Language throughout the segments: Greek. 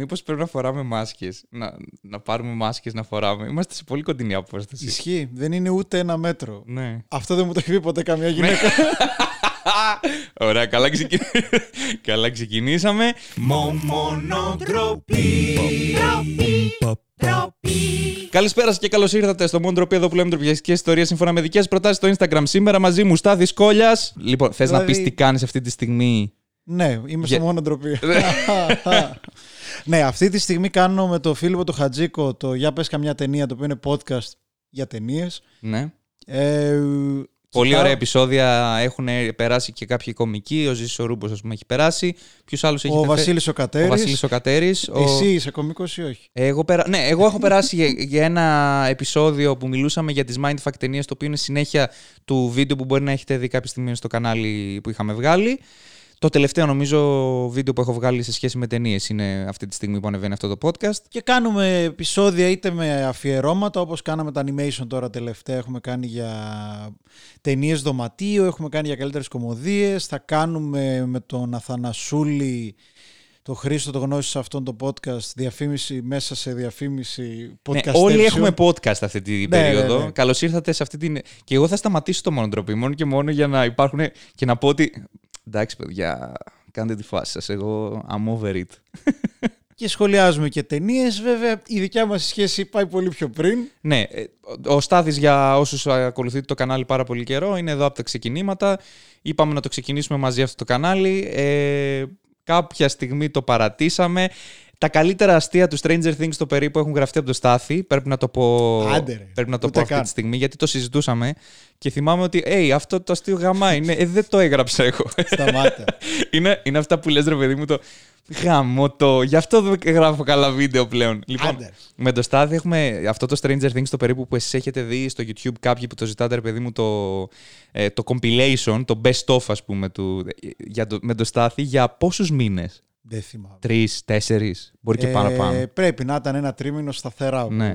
μήπως πρέπει να φοράμε μάσκες. Να, να πάρουμε μάσκες να φοράμε. Είμαστε σε πολύ κοντινή απόσταση. Ισχύει. Δεν είναι ούτε ένα μέτρο. Ναι. Αυτό δεν μου το έχει πει ποτέ καμιά γυναίκα. Ωραία, καλά, ξεκι... καλά ξεκινήσαμε. Καλησπέρα σας και καλώς ήρθατε στο Μόνο Ντροπή εδώ που λέμε τροπιαστικέ ιστορίες σύμφωνα με δικές προτάσεις στο Instagram. Σήμερα μαζί μου Στάθης Κόλιας. Λοιπόν, θες να Δηλαδή- πεις τι κάνεις αυτή τη στιγμή; ναι, είμαι Για- στο μόνο ντροπή. Ναι, αυτή τη στιγμή κάνω με το φίλο μου το Χατζίκο το Για πες καμιά ταινία, το οποίο είναι podcast για ταινίες. Ναι. Ε, Πολύ κοιτάω- ωραία επεισόδια. Έχουν περάσει και κάποιοι κομικοί. Ο Ζήσης ο Ρούμπος, ας πούμε, έχει περάσει. Ποιο άλλο έχεις Ο θε- Βασίλης ο Ο Κατέρης. Βασίλης ο Κατέρης. ο- Εσύ είσαι κωμικός ή όχι; Εγώ, περα... ναι, εγώ έχω περάσει για, για ένα επεισόδιο που μιλούσαμε για τις Mindfuck ταινίες, το οποίο είναι συνέχεια του βίντεο που μπορεί να έχετε δει κάποια στιγμή στο κανάλι που είχαμε βγάλει. Το τελευταίο νομίζω βίντεο που έχω βγάλει σε σχέση με ταινίες είναι αυτή τη στιγμή που ανεβαίνει αυτό το podcast. Και κάνουμε επεισόδια είτε με αφιερώματα όπως κάναμε τα animation τώρα τελευταία. Έχουμε κάνει για ταινίες δωματίου, έχουμε κάνει για καλύτερες κομμωδίες. Θα κάνουμε με τον Αθανασούλη, το Χρήστο το γνώση σε αυτόν το podcast, διαφήμιση μέσα σε διαφήμιση podcast. Ναι, όλοι έχουμε podcast αυτή την Ναι, περίοδο. ναι, ναι. Καλώς ήρθατε σε αυτή την. Και εγώ θα σταματήσω το μονοτροπή μόνο και μόνο για να υπάρχουν και να πω ότι. Εντάξει, παιδιά, κάντε τη φάση σας. Εγώ I'm over it. Και σχολιάζουμε και ταινίες. Βέβαια, η δικιά μας σχέση πάει πολύ πιο πριν. Ναι, ε, ο Στάθης για όσους ακολουθείτε το κανάλι πάρα πολύ καιρό είναι εδώ από τα ξεκινήματα. Είπαμε να το ξεκινήσουμε μαζί αυτό το κανάλι. Ε, κάποια στιγμή το παρατήσαμε. Τα καλύτερα αστεία του Stranger Things στο περίπου έχουν γραφτεί από το Στάθη. Πρέπει να το πω, Άντε ρε, πρέπει να το ούτε πω αυτή καν. τη στιγμή γιατί το συζητούσαμε και θυμάμαι ότι «Έι, αυτό το αστείο γαμά είναι, ε, δεν το έγραψα εγώ». Σταμάτα. είναι, είναι αυτά που λες ρε παιδί μου το γάμο το, γι' αυτό δεν γράφω καλά βίντεο πλέον. Λοιπόν, Άντε. με το Στάδι έχουμε αυτό το Stranger Things το περίπου που εσείς έχετε δει στο YouTube κάποιοι που το ζητάτε ρε παιδί μου το, ε, το compilation, το best of ας πούμε του, για το, με το Στάθη για πόσους μήνες; Δεν θυμάμαι. Τρεις, τέσσερις, μπορεί και Ε, παραπάνω. Πρέπει να ήταν ένα τρίμηνο σταθερά. που- Ναι.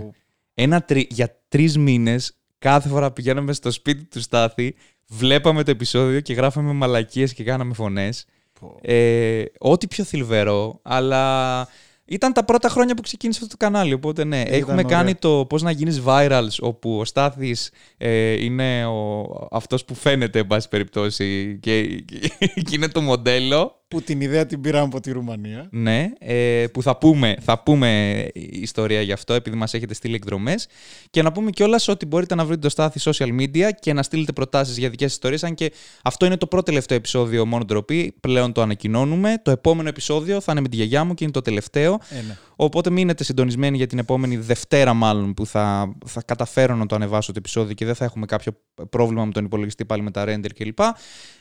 Ένα τρι, για τρεις μήνες κάθε φορά πηγαίναμε στο σπίτι του Στάθη, βλέπαμε το επεισόδιο και γράφαμε μαλακίες και κάναμε φωνές. Πω. Ε, ό,τι πιο θλιβερό, αλλά ήταν τα πρώτα χρόνια που ξεκίνησε αυτό το κανάλι. Οπότε ναι, Ήταν έχουμε ωραία. κάνει το πώς να γίνεις virals, όπου ο Στάθης ε, είναι ο, αυτός που φαίνεται, εν πάση περιπτώσει, και, και, και είναι το μοντέλο. Που την ιδέα την πήραμε από τη Ρουμανία. Ναι, ε, που θα πούμε, θα πούμε ιστορία γι' αυτό, επειδή μας έχετε στείλει εκδρομές. Και να πούμε κιόλας ότι μπορείτε να βρείτε το Στάθη social media και να στείλετε προτάσεις για δικές ιστορίες, αν και αυτό είναι το πρώτο τελευταίο επεισόδιο μόνο ντροπή, πλέον το ανακοινώνουμε. Το επόμενο επεισόδιο θα είναι με τη γιαγιά μου και είναι το τελευταίο. Ε, ναι. Οπότε μείνετε συντονισμένοι για την επόμενη Δευτέρα, μάλλον, που θα, θα καταφέρω να το ανεβάσω το επεισόδιο και δεν θα έχουμε κάποιο πρόβλημα με τον υπολογιστή πάλι με τα render κλπ.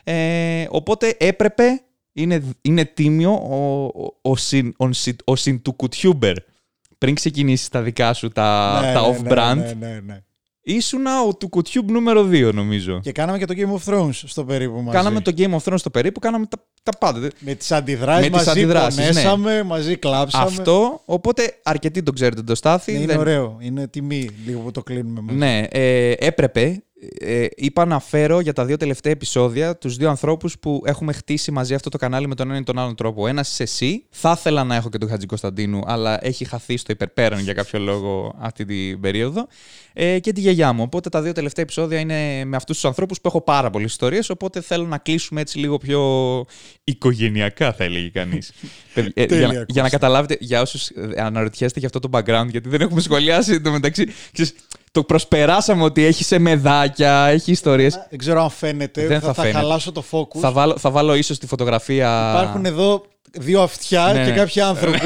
Ε, οπότε έπρεπε, είναι, είναι τίμιο ο, ο, ο, συν, ο, συν- ο συν του κουτιούμπερ. Πριν ξεκινήσεις τα δικά σου τα, Ναι, τα ναι, off-brand, Ναι, ναι, ναι, ναι. ήσουνα ο του κουτιούμπ νούμερο 2, νομίζω. Και κάναμε και το Game of Thrones στο περίπου μαζί. Κάναμε το Game of Thrones στο περίπου, κάναμε τα, τα πάντα. Με τις αντιδράσεις Με τις μαζί αντιδράσεις, ναι. πονέσαμε, μαζί κλάψαμε. Αυτό, οπότε αρκετοί το ξέρετε το Στάθη. Ναι, είναι δεν- ωραίο. Είναι τιμή λίγο που το κλείνουμε μαζί. Ναι, ε, έπρεπε. Ε, είπα να φέρω για τα δύο τελευταία επεισόδια τους δύο ανθρώπους που έχουμε χτίσει μαζί αυτό το κανάλι με τον ένα ή τον άλλον τρόπο. Ένας είσαι εσύ. Θα ήθελα να έχω και τον Χατζη Κωνσταντίνου, αλλά έχει χαθεί στο υπερπέραν για κάποιο λόγο αυτή την περίοδο. Ε, και τη γιαγιά μου. Οπότε τα δύο τελευταία επεισόδια είναι με αυτούς τους ανθρώπους που έχω πάρα πολλές ιστορίες. Οπότε θέλω να κλείσουμε έτσι λίγο πιο οικογενειακά, θα έλεγε κανείς. για, Τέλεια, να- για να Κώστα. καταλάβετε, για όσους αναρωτιέστε για αυτό το background, γιατί δεν έχουμε σχολιάσει το μεταξύ. Ξέρεις, το προσπεράσαμε ότι έχεις σε μεδάκια, έχει ιστορίες. Δεν ξέρω αν φαίνεται. Δεν θα, θα θα φαίνεται. χαλάσω το focus. Θα βάλω, θα βάλω ίσως τη φωτογραφία. Υπάρχουν εδώ δύο αυτιά Ναι, και ναι. κάποιοι άνθρωποι.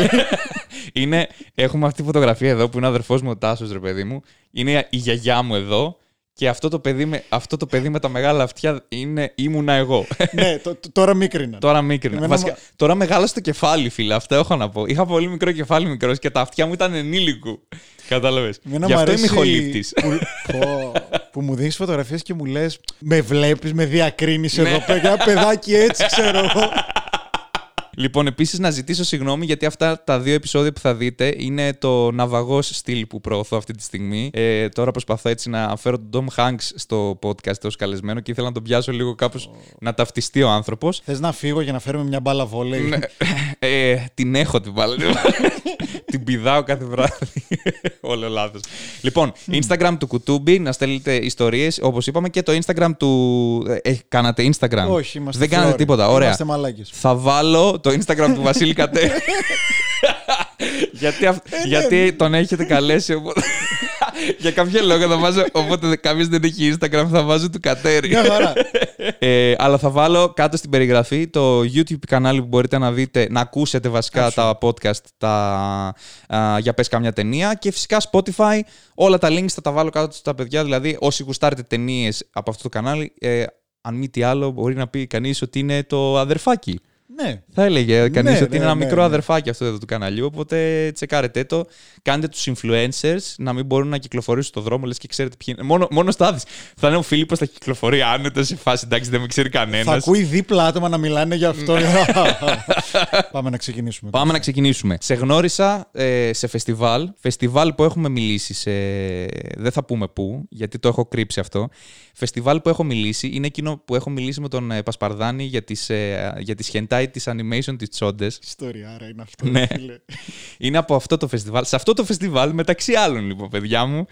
είναι, έχουμε αυτή τη φωτογραφία εδώ που είναι ο αδερφός μου ο Τάσος, ρε παιδί μου. Είναι η γιαγιά μου εδώ. Και αυτό το παιδί με, αυτό το παιδί με τα μεγάλα αυτιά είναι, ήμουνα εγώ. ναι, το- το- τώρα μίκριναν. τώρα μίκρινα. Εμένα Βασικά, μου- τώρα μεγάλωσε το κεφάλι, φίλε. Αυτό έχω να πω. Είχα πολύ μικρό κεφάλι μικρός και τα αυτιά μου ήταν ενήλικου. Κατάλαβες. Εμένα Γι' μου αυτό είμαι αρέσει ηχολήπτης. Που, πω, που μου δίνεις φωτογραφίες και μου λες: Με βλέπεις, με διακρίνεις εδώ Ναι. πέρα. Ένα παιδάκι έτσι, ξέρω εγώ. Λοιπόν, επίσης να ζητήσω συγγνώμη γιατί αυτά τα δύο επεισόδια που θα δείτε είναι το ναυαγός στυλ που προωθώ αυτή τη στιγμή. Ε, τώρα προσπαθώ έτσι να φέρω τον Tom Hanks στο podcast ως καλεσμένο και ήθελα να τον πιάσω λίγο κάπως να ταυτιστεί ο άνθρωπος. Θες να φύγω για να φέρουμε μια μπάλα βόλεϊ; Ναι. ε, την έχω την μπάλα. την πηδάω κάθε βράδυ. Όλο λάθος. Λοιπόν, Instagram του Κουτούμπι, να στέλνετε ιστορίες, όπως είπαμε, και το Instagram του. Ε, κάνατε Instagram; Όχι, είμαστε Δεν κάνατε φλόροι. τίποτα. Ωραία. Είμαστε μαλάκες. Θα βάλω το Instagram του Βασίλη Κατέ. γιατί, αυ- γιατί τον έχετε καλέσει. Οπότε... Για κάποιο λόγο θα βάζω. Οπότε κάποιος δεν έχει Instagram, θα βάζω του Κατέρι. Μια χαρά. Ε, αλλά θα βάλω κάτω στην περιγραφή το YouTube κανάλι που μπορείτε να δείτε, να ακούσετε βασικά τα podcast τα, α, για πες κάμια ταινία και φυσικά Spotify, όλα τα links θα τα βάλω κάτω στα παιδιά, δηλαδή όσοι γουστάρετε ταινίες από αυτό το κανάλι, ε, αν μη τι άλλο μπορεί να πει κανείς ότι είναι το αδερφάκι. Ναι. Θα έλεγε κανείς Ναι, ότι ναι, είναι ένα ναι, μικρό ναι. αδερφάκι αυτό εδώ του καναλιού. Οπότε τσεκάρετε το. Κάντε τους influencers να μην μπορούν να κυκλοφορήσουν στον δρόμο, λες και ξέρετε ποιοι είναι. Μόνο, μόνο στάδι. Θα είναι ο Φίλιππος, θα κυκλοφορεί άνετα σε φάση. Εντάξει, δεν με ξέρει Θα κανένα. ακούει δίπλα άτομα να μιλάνε για αυτό. Ναι. Πάμε να ξεκινήσουμε. Πάμε να ξεκινήσουμε. Σε γνώρισα ε, σε φεστιβάλ. Φεστιβάλ που έχουμε μιλήσει σε. Δεν θα πούμε πού, γιατί το έχω κρύψει αυτό. Φεστιβάλ που έχω μιλήσει είναι εκείνο που έχω μιλήσει με τον ε, Πασπαρδάνη για τις, ε, για τις χεντάι της animation της Τσόντες. Ιστορία, άρα είναι αυτό. Ναι. φίλε. Είναι από αυτό το φεστιβάλ. Σε αυτό το φεστιβάλ, μεταξύ άλλων, λοιπόν, παιδιά μου,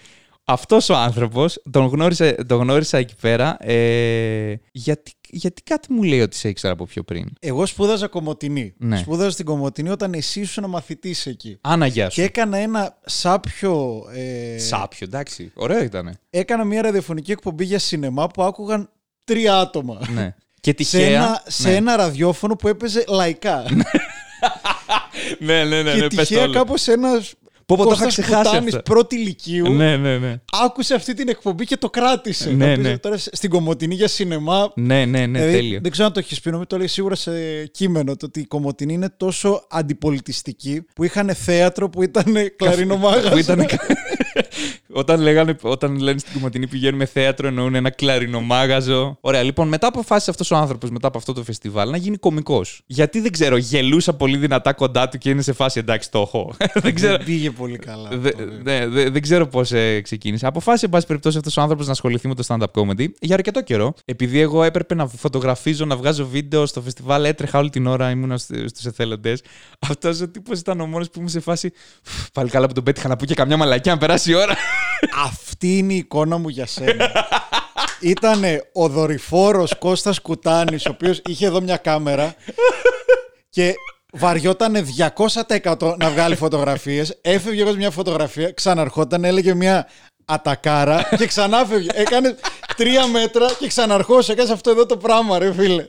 αυτός ο άνθρωπος τον γνώρισα, τον γνώρισα εκεί πέρα. Ε, γιατί, γιατί κάτι μου λέει ότι σε ήξερα από πιο πριν. Εγώ σπούδαζα κομμωτινή. Ναι. Σπούδαζα στην κομμωτινή όταν εσύ ήσουν μαθητής εκεί. Άνα, γεια σου. Και έκανα ένα σάπιο. Ε, Σάπιο, εντάξει. Ωραίο ήταν. Έκανα μια ραδιοφωνική εκπομπή για σινεμά που άκουγαν τρία άτομα. ναι. Και Σε τυχαία. ένα, σε ναι. ένα ραδιόφωνο που έπαιζε λαϊκά. ναι, ναι, ναι, και ναι, πες το τυχαία όλο. κάπως ένας. Πω, πω, το είχα ξεχάσει αυτό. πρώτη ηλικίου. Ναι, ναι, ναι. Άκουσε αυτή την εκπομπή και το κράτησε. Ναι, Το οποίο ναι. Τώρα στην Κομωτινή για σινεμά. Ναι, ναι, ναι, δηλαδή, τέλειο. δεν ξέρω αν το έχεις πει, νομίζω το λέει σίγουρα σε κείμενο. Το ότι η Κομωτινή είναι τόσο αντιπολιτιστική που είχαν θέατρο που ήταν κλαρινομάγαζο. Που ήταν... όταν, λέγανε, όταν λένε στην Κομματινή πηγαίνουμε θέατρο, εννοούν ένα κλαρινομάγαζο. Ωραία, λοιπόν, μετά αποφάσισε αυτός ο άνθρωπος μετά από αυτό το φεστιβάλ να γίνει κωμικός. Γιατί δεν ξέρω, γελούσα πολύ δυνατά κοντά του και είναι σε φάση εντάξει, το έχω. δεν ξέρω. Δεν πήγε πολύ καλά. Δε- αυτό, βέβαια. ναι, δε- δεν ξέρω πώς ξεκίνησε. Αποφάσισε, εν πάση περιπτώσει, αυτός ο άνθρωπος να ασχοληθεί με το stand-up comedy για αρκετό καιρό. Επειδή εγώ έπρεπε να φωτογραφίζω, να βγάζω βίντεο στο φεστιβάλ, έτρεχα όλη την ώρα, ήμουν στους εθελοντές. Αυτός ο τύπος ήταν ο μόνος που ήμουν σε φάση. «Φου, Πάλι καλά που τον πέτυχα να πω και καμιά μαλακιά να περάσει η ώρα. Αυτή είναι η εικόνα μου για σένα. Ήταν ο δορυφόρος Κώστας Κουτάνης, ο οποίος είχε εδώ μια κάμερα και βαριότανε 200% να βγάλει φωτογραφίες. Έφευγε εγώ μια φωτογραφία, ξαναρχόταν, έλεγε μια ατακάρα και ξανάφευγε. Έκανες τρία μέτρα και ξαναρχούσε. Έκανες αυτό εδώ το πράγμα, ρε φίλε.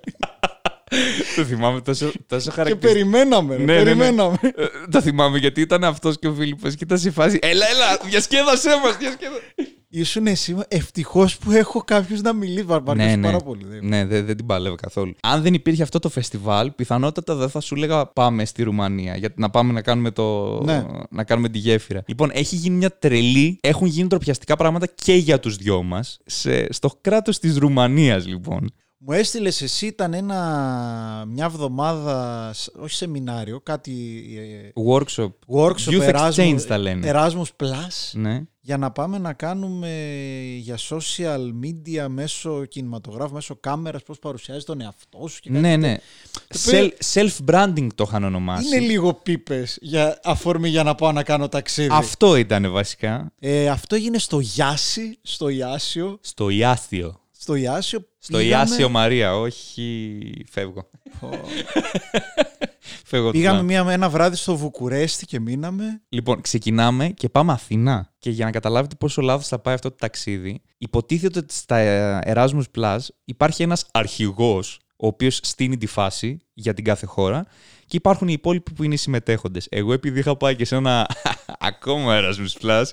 Το θυμάμαι τόσο, τόσο Και χαρακτηριστικό. περιμέναμε, ρε, Ναι, ναι, ναι. περιμέναμε. Ε, Το θυμάμαι γιατί ήταν αυτός και ο Φίλιππος και ήταν σε φάση. Έλα, έλα, διασκέδασέ μας, διασκέδασέ Ήσουν εσύ, ευτυχώς που έχω κάποιους να μιλήσει. Βαρβαριέσαι πάρα πολύ. δεν- Ναι, δεν, δεν την παλεύω καθόλου. Αν δεν υπήρχε αυτό το φεστιβάλ, πιθανότατα δεν θα σου έλεγα πάμε στη Ρουμανία. Γιατί να πάμε να κάνουμε, το... Ναι. να κάνουμε τη γέφυρα. Λοιπόν, έχει γίνει μια τρελή. Έχουν γίνει τροπιαστικά πράγματα και για τους δυο μας. Στο κράτος της Ρουμανίας, λοιπόν. Μου έστειλες εσύ, ήταν ένα, μια εβδομάδα, σ- όχι σεμινάριο, κάτι ε, Workshop. workshop Youth Erasmus, Exchange τα λένε. Erasmus Plus Ναι. για να πάμε να κάνουμε για social media μέσω κινηματογράφου, μέσω κάμερας, πώς παρουσιάζεις τον εαυτό σου και κάτι Ναι, τέτοιο. ναι. Το οποίο Self- Self-branding το είχαν ονομάσει. Είναι λίγο πίπες για αφορμή για να πάω να κάνω ταξίδι. Αυτό ήταν βασικά. Ε, αυτό έγινε στο Γιάσι, στο Ιάσιο. Στο Ιάστιο. Στο Ιάσιο. Στο πήγαμε- Ιάσιο Μαρία, όχι. Φεύγω. Φεύγω Πήγαμε τουλάχιστον. μια, ένα βράδυ στο Βουκουρέστι και μείναμε. Λοιπόν, ξεκινάμε και πάμε Αθηνά. Και για να καταλάβετε πόσο λάθος θα πάει αυτό το ταξίδι, υποτίθεται ότι στα ε, Erasmus Plus υπάρχει ένας αρχηγός, ο οποίος στείνει τη φάση για την κάθε χώρα, και υπάρχουν οι υπόλοιποι που είναι οι συμμετέχοντες. Εγώ, επειδή είχα πάει και σε ένα ακόμα Erasmus Plus,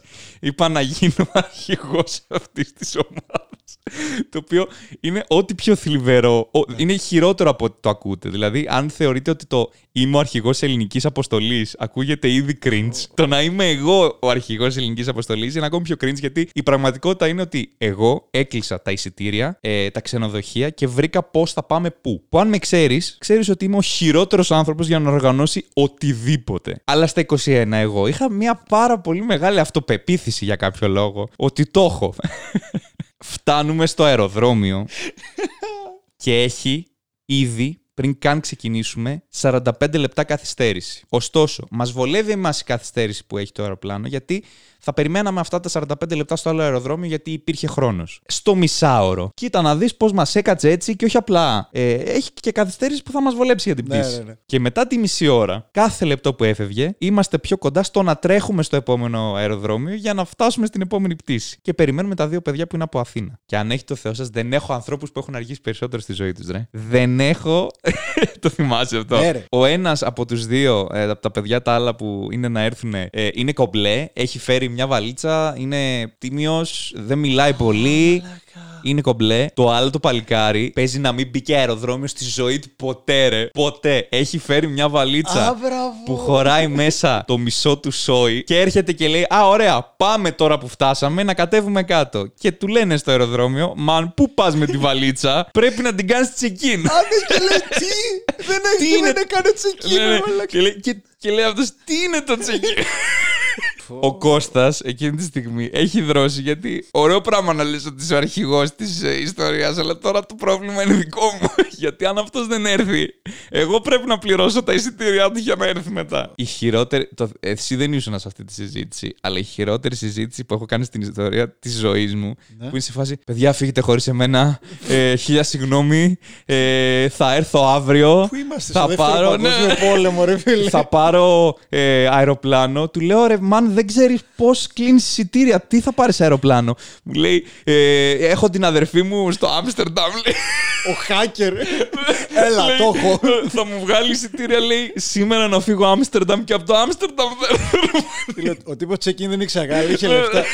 είπα να γίνω αρχηγός αυτής της ομάδας. Το οποίο είναι ό,τι πιο θλιβερό. ο- Ναι. Είναι χειρότερο από ό,τι το ακούτε. Δηλαδή, αν θεωρείτε ότι το είμαι ο αρχηγός ελληνικής αποστολής ακούγεται ήδη cringe, το να είμαι εγώ ο αρχηγός ελληνικής αποστολής είναι ακόμη πιο cringe γιατί η πραγματικότητα είναι ότι εγώ έκλεισα τα εισιτήρια, ε, τα ξενοδοχεία και βρήκα πώς θα πάμε πού. Που αν με ξέρεις, ξέρεις ότι είμαι ο χειρότερος άνθρωπος για να οργανώσει οτιδήποτε. Αλλά στα 21 εγώ είχα μια πάρα πολύ μεγάλη αυτοπεποίθηση για κάποιο λόγο ότι το έχω. Φτάνουμε στο αεροδρόμιο και έχει ήδη πριν καν ξεκινήσουμε 45 λεπτά καθυστέρηση. Ωστόσο, μας βολεύει εμάς η καθυστέρηση που έχει το αεροπλάνο γιατί θα περιμέναμε αυτά τα 45 λεπτά στο άλλο αεροδρόμιο γιατί υπήρχε χρόνος. Στο μισάωρο. Κοίτα να δεις πώς μας έκατσε έτσι και όχι απλά. Ε, έχει και καθυστέρηση που θα μας βολέψει για την Ναι, πτήση. ναι, ναι. Και μετά τη μισή ώρα, κάθε λεπτό που έφευγε, είμαστε πιο κοντά στο να τρέχουμε στο επόμενο αεροδρόμιο για να φτάσουμε στην επόμενη πτήση. Και περιμένουμε τα δύο παιδιά που είναι από Αθήνα. Και αν έχει το Θεό σας, δεν έχω ανθρώπους που έχουν αργήσει περισσότερο στη ζωή τους, ρε. Δεν έχω. το θυμάσαι αυτό. Ναι, ρε. Ο ένας από τους δύο, ε, από τα παιδιά τα άλλα που είναι να έρθουν, ε, είναι κομπλέ, έχει φέρει μια βαλίτσα, είναι τίμιος, δεν μιλάει πολύ. Είναι κομπλέ. Το άλλο το παλικάρι παίζει να μην μπήκε αεροδρόμιο στη ζωή του ποτέ, ρε. Ποτέ. Έχει φέρει μια βαλίτσα Α, μπράβο. που χωράει μέσα το μισό του σόι και έρχεται και λέει Α, ωραία, πάμε τώρα που φτάσαμε να κατέβουμε κάτω. Και του λένε στο αεροδρόμιο, Μαν, πού πας με τη βαλίτσα, πρέπει να την κάνεις check-in. Άντε και λέει τι! Δεν Τι έχει είναι- δεν έκανε τσεκίνο. Ναι, ναι. και, λέει, και, και λέει αυτός, τι είναι το check-in; Ο Κώστας εκείνη τη στιγμή έχει δρώσει γιατί ωραίο πράγμα να λες ότι είσαι ο αρχηγός της ε, ιστορίας αλλά τώρα το πρόβλημα είναι δικό μου γιατί αν αυτός δεν έρθει εγώ πρέπει να πληρώσω τα εισιτήριά του για να έρθει μετά. Η χειρότερη, το, εσύ δεν ήσουν σε αυτή τη συζήτηση αλλά η χειρότερη συζήτηση που έχω κάνει στην ιστορία της ζωής μου Ναι. που είναι σε φάση παιδιά φύγετε χωρίς εμένα ε, χίλια συγγνώμη ε, θα έρθω αύριο Πού είμαστε θα στο δεύτερο πάρω, ναι. παγκόσμιο πόλεμο, ρε φίλε. θα πάρω ε, αεροπλάνο. Του λέω ρε, μαν, δεν ξέρεις πώς κλείνεις εισιτήρια. Τι θα πάρεις αεροπλάνο. Μου λέει, ε, έχω την αδερφή μου στο Άμστερνταμ. λέει. Ο hacker. Έλα, Λέει, το έχω. Θα μου βγάλει εισιτήρια, λέει, σήμερα να φύγω Άμστερνταμ και από το Άμστερνταμ δεν Φίλε, Ο τύπος check-in δεν ήξερα καλά, είχε λεφτά.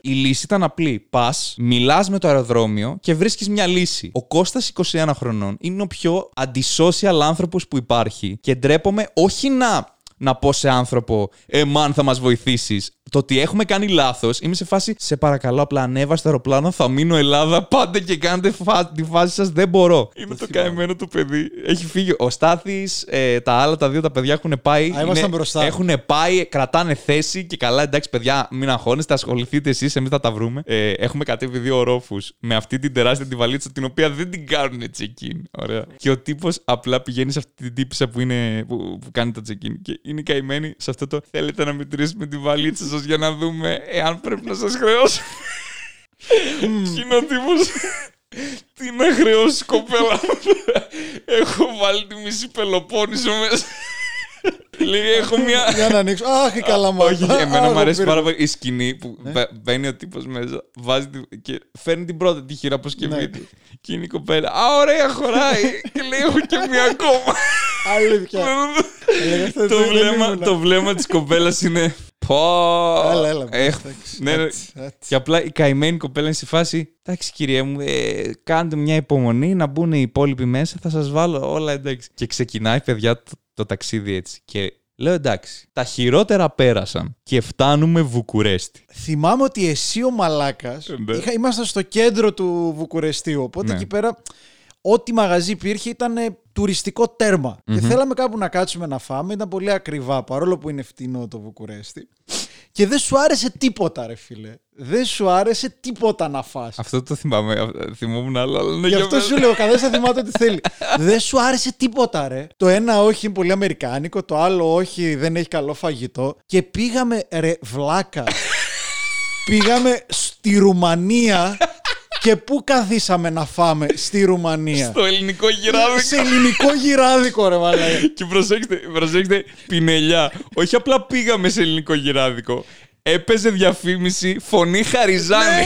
Η λύση ήταν απλή. Πας, μιλάς με το αεροδρόμιο και βρίσκεις μια λύση. Ο Κώστας 21 χρονών είναι ο πιο αντισocial άνθρωπος που υπάρχει και ντρέπομαι όχι να, να πω σε άνθρωπο, εμάν θα μας βοηθήσεις. Το ότι έχουμε κάνει λάθος, είμαι σε φάση. Σε παρακαλώ, απλά ανέβα στο αεροπλάνο, θα μείνω Ελλάδα. Πάντε και κάντε φα... τη φάση σας, δεν μπορώ. Είμαι το καημένο του παιδί. Έχει φύγει. Ο Στάθης, ε, τα άλλα τα δύο τα παιδιά έχουν πάει. ήμασταν μπροστά. Έχουν πάει, κρατάνε θέση και καλά, εντάξει, παιδιά, μην αγχώνεστε, ασχοληθείτε εσείς, εμείς θα τα βρούμε. Ε, έχουμε κατέβει δύο ορόφους με αυτή την τεράστια τη βαλίτσα, την οποία δεν την κάνουν check-in. Ωραία. Και ο τύπος απλά πηγαίνει σε αυτή την τύπησα που, είναι, που, που κάνει το check-in και είναι καημένη σε αυτό το. Θέλετε να μετρήσουμε τη βαλίτσα σας για να δούμε εάν πρέπει να σας χρεώσω. Και είναι ο τύπος, Τι να χρεώσει κοπέλα. Έχω βάλει τη μισή Πελοπόννησο μέσα. Λέει, έχω μια. Για να ανοίξω. Αχ, η καλαμάτα. Όχι, εμένα Αχ, μου αρέσει πήρα. πάρα πολύ η σκηνή που μπα- μπαίνει ο τύπος μέσα, βάζει τη- και φέρνει την πρώτη τη χειραποσκευή Ναι. του. Και είναι η κοπέλα. Α, ωραία, χωράει. και λέει, έχω και μία ακόμα. Αλήθεια. Έλεγα, αυτό το, δεν βλέμμα, ήμουνα. το βλέμμα της κοπέλας είναι. Πω. Έλα, έλα. Έχω- εντάξει, ναι, ναι. έτσι, έτσι. Και απλά η καημένη κοπέλα είναι στη φάση. Εντάξει, κυρία μου, ε, κάντε μια υπομονή να μπουν οι υπόλοιποι μέσα. Θα σας βάλω όλα εντάξει. Και ξεκινάει, παιδιά, το, το ταξίδι έτσι. Και λέω εντάξει, τα χειρότερα πέρασαν. Και φτάνουμε Βουκουρέστι. Θυμάμαι ότι εσύ ο Μαλάκας. Ναι. Ήμασταν στο κέντρο του Βουκουρεστίου. Οπότε Ναι. εκεί πέρα, ό,τι μαγαζί υπήρχε ήταν ε, τουριστικό τέρμα. Και θέλαμε κάπου να κάτσουμε να φάμε. Ήταν πολύ ακριβά παρόλο που είναι φτηνό το Βουκουρέστι. Και δεν σου άρεσε τίποτα, ρε φίλε. Δεν σου άρεσε τίποτα να φας. Αυτό το θυμάμαι. α, Θυμόμουν άλλο, αλλά είναι Γι' για αυτό μένα. σου λέω, ο καθένα θα θυμάται ό,τι θέλει. δεν σου άρεσε τίποτα, ρε. Το ένα όχι είναι πολύ αμερικάνικο, το άλλο όχι δεν έχει καλό φαγητό. Και πήγαμε, ρε, βλάκα. πήγαμε στη Ρουμανία και πού καθίσαμε να φάμε στη Ρουμανία; Στο ελληνικό γυράδι. Σε ελληνικό γυράδικο, ρε, μαλάκα. Και προσέξτε, προσέξτε, πινελιά. Όχι απλά πήγαμε σε ελληνικό γυράδικο. Έπαιζε διαφήμιση φωνή Χαριζάνη.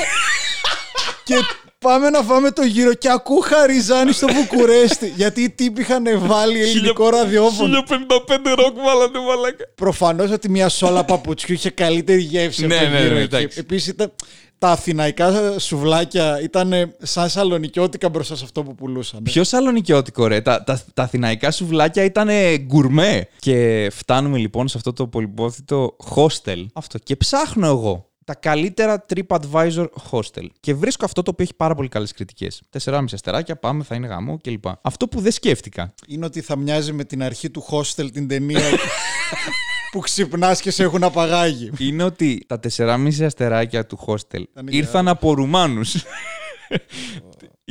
και Πάμε να φάμε το γύρο και ακού Χαριζάνη στο Βουκουρέστι. γιατί οι τύποι είχαν βάλει ελληνικό ραδιόφωνο. 1055 ροκ βάλανε μαλάκα. Προφανώς ότι μια σόλα παπουτσιού είχε καλύτερη γεύση Ναι, από το ναι, γύρο ναι, εκεί. εντάξει. Επίσης ήταν, τα αθηναϊκά σουβλάκια ήταν σαν σαλονικιώτικα μπροστά σε αυτό που πουλούσαν. Πιο σαλονικιώτικο, ρε; Τα, τα, τα αθηναϊκά σουβλάκια ήταν γκουρμέ. Και φτάνουμε λοιπόν σε αυτό το πολυπόθητο hostel. Αυτό. Και ψάχνω εγώ τα καλύτερα TripAdvisor hostel. Και βρίσκω αυτό το οποίο έχει πάρα πολύ καλές κριτικές. 4,5 αστεράκια, πάμε, θα είναι γαμό κλπ. Αυτό που δεν σκέφτηκα. Είναι ότι θα μοιάζει με την αρχή του hostel την ταινία που ξυπνάς και σε έχουν απαγάγει. είναι ότι τα 4,5 αστεράκια του hostel Ήταν ήρθαν από Ρουμάνους.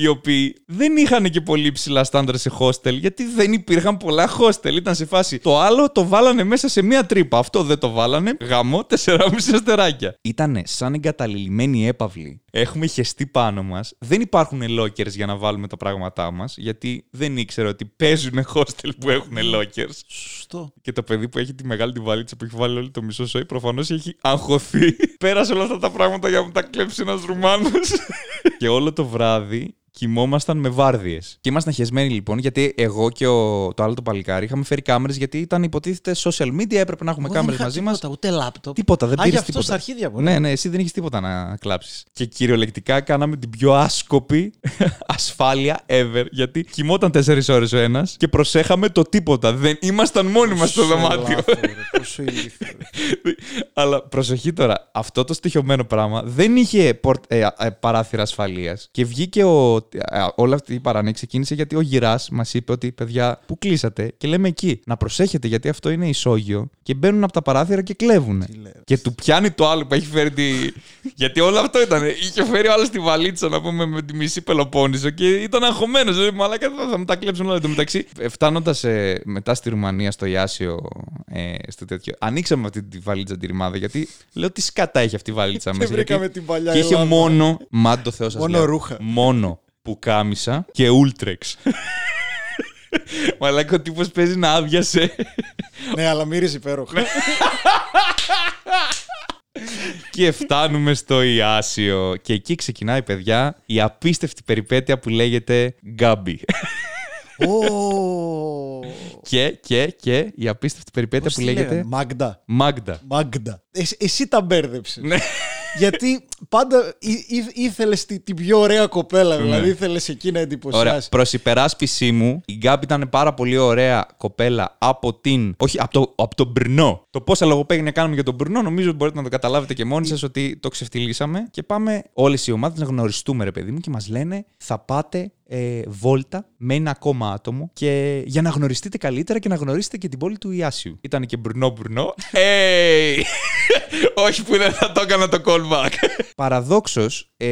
Οι οποίοι δεν είχαν και πολύ ψηλά στάνταρ σε hostel, γιατί δεν υπήρχαν πολλά hostel. Ήταν σε φάση. Το άλλο το βάλανε μέσα σε μία τρύπα. Αυτό δεν το βάλανε. Γαμό 4,5 αστεράκια. Ήτανε σαν εγκαταλειμμένοι έπαυλοι. Έχουμε χεστεί πάνω μας. Δεν υπάρχουν lockers για να βάλουμε τα πράγματά μας, γιατί δεν ήξερα ότι παίζουν hostel που έχουν lockers. Σωστό. Και το παιδί που έχει τη μεγάλη τη βαλίτσα που έχει βάλει όλο το μισό σόι, προφανώς έχει αγχωθεί. Πέρασε όλα αυτά τα πράγματα για να μου τα κλέψει ένας Ρουμάνος. και όλο το βράδυ κοιμόμασταν με βάρδιες. Και ήμασταν χεσμένοι λοιπόν, γιατί εγώ και ο, το άλλο το παλικάρι είχαμε φέρει κάμερες, γιατί ήταν υποτίθεται social media, έπρεπε να έχουμε Εγώ δεν κάμερες είχα μαζί μας. τίποτα, Ούτε λάπτοπ. Τίποτα, δεν Α, πήρες γι' αυτός τίποτα. στα αρχίδια μου. Ναι, ναι, εσύ δεν έχει τίποτα να κλάψεις. Και κυριολεκτικά κάναμε την πιο άσκοπη ασφάλεια ever. Γιατί κοιμόταν 4 ώρες ο ένας και προσέχαμε το τίποτα. Δεν ήμασταν μόνοι μας στο Πόσο δωμάτιο. λάθος, ρε, Πόσο ηλίθιο. ρε. Αλλά προσοχή τώρα, αυτό το στοιχειωμένο πράγμα δεν είχε πορ- ε, ε, παράθυρα ασφαλείας. Και βγήκε ο. Ε, όλη αυτή η παράνοια ξεκίνησε γιατί ο γυράς μας είπε ότι παιδιά, πού κλείσατε; Και λέμε εκεί. Να προσέχετε γιατί αυτό είναι ισόγειο και μπαίνουν από τα παράθυρα και κλέβουν. Τι λέω. Και του πιάνει το άλλο που έχει φέρει τη. γιατί όλο αυτό ήταν. Είχε φέρει ο άλλος τη βαλίτσα να πούμε με τη μισή Πελοπόννησο και ήταν αγχωμένος. Δηλαδή, μαλάκα θα, θα μου τα κλέψουν όλα. Εν τω μεταξύ, φτάνοντας μετά στη Ρουμανία, στο Ιάσιο, ε, στο τέτοιο, ανοίξαμε αυτή τη βαλίτσα τη ρημάδα γιατί λέω τι σκατά έχει αυτή η βαλίτσα Και μέσα. βρήκαμε γιατί- την παλιά Και είχε Ελλάδα. μόνο. Μάντ το Θεός σας. Μόνο ρούχα. Μόνο που κάμισα και ούλτρεξ. Μαλάκα ο τύπος παίζει να άδειασε Ναι, αλλά μύριζε υπέροχα. Και φτάνουμε στο Ιάσιο. Και εκεί ξεκινάει, παιδιά, η απίστευτη περιπέτεια που λέγεται Γκάμπι. Ω, και, και, και η απίστευτη περιπέτεια πώς που τη λέγεται λέγανε, Μάγντα. Μάγντα. Μάγντα. Εσύ, εσύ τα μπέρδεψες. Ναι. Γιατί πάντα ήθελες την πιο ωραία κοπέλα, δηλαδή Ναι. ήθελες εκεί να Ωραία. εντυπωσιάσει. Προς υπεράσπιση μου, η Γκάμπι ήταν πάρα πολύ ωραία κοπέλα από την. Όχι, από το, από τον Μπρνό. Το πόσα λογοπαίγνια κάνουμε για τον Μπρνό, νομίζω ότι μπορείτε να το καταλάβετε και μόνοι σας ότι το ξεφτυλίσαμε. Και πάμε όλες οι ομάδες να γνωριστούμε, ρε παιδί μου, και μας λένε θα πάτε ε, βόλτα με ένα ακόμα άτομο και για να γνωριστείτε καλύτερα και να γνωρίσετε και την πόλη του Ιάσιου. Ήταν και Μπρνό Μπρνό. Hey! Όχι που δεν θα το έκανα το callback. Παραδόξως, ε,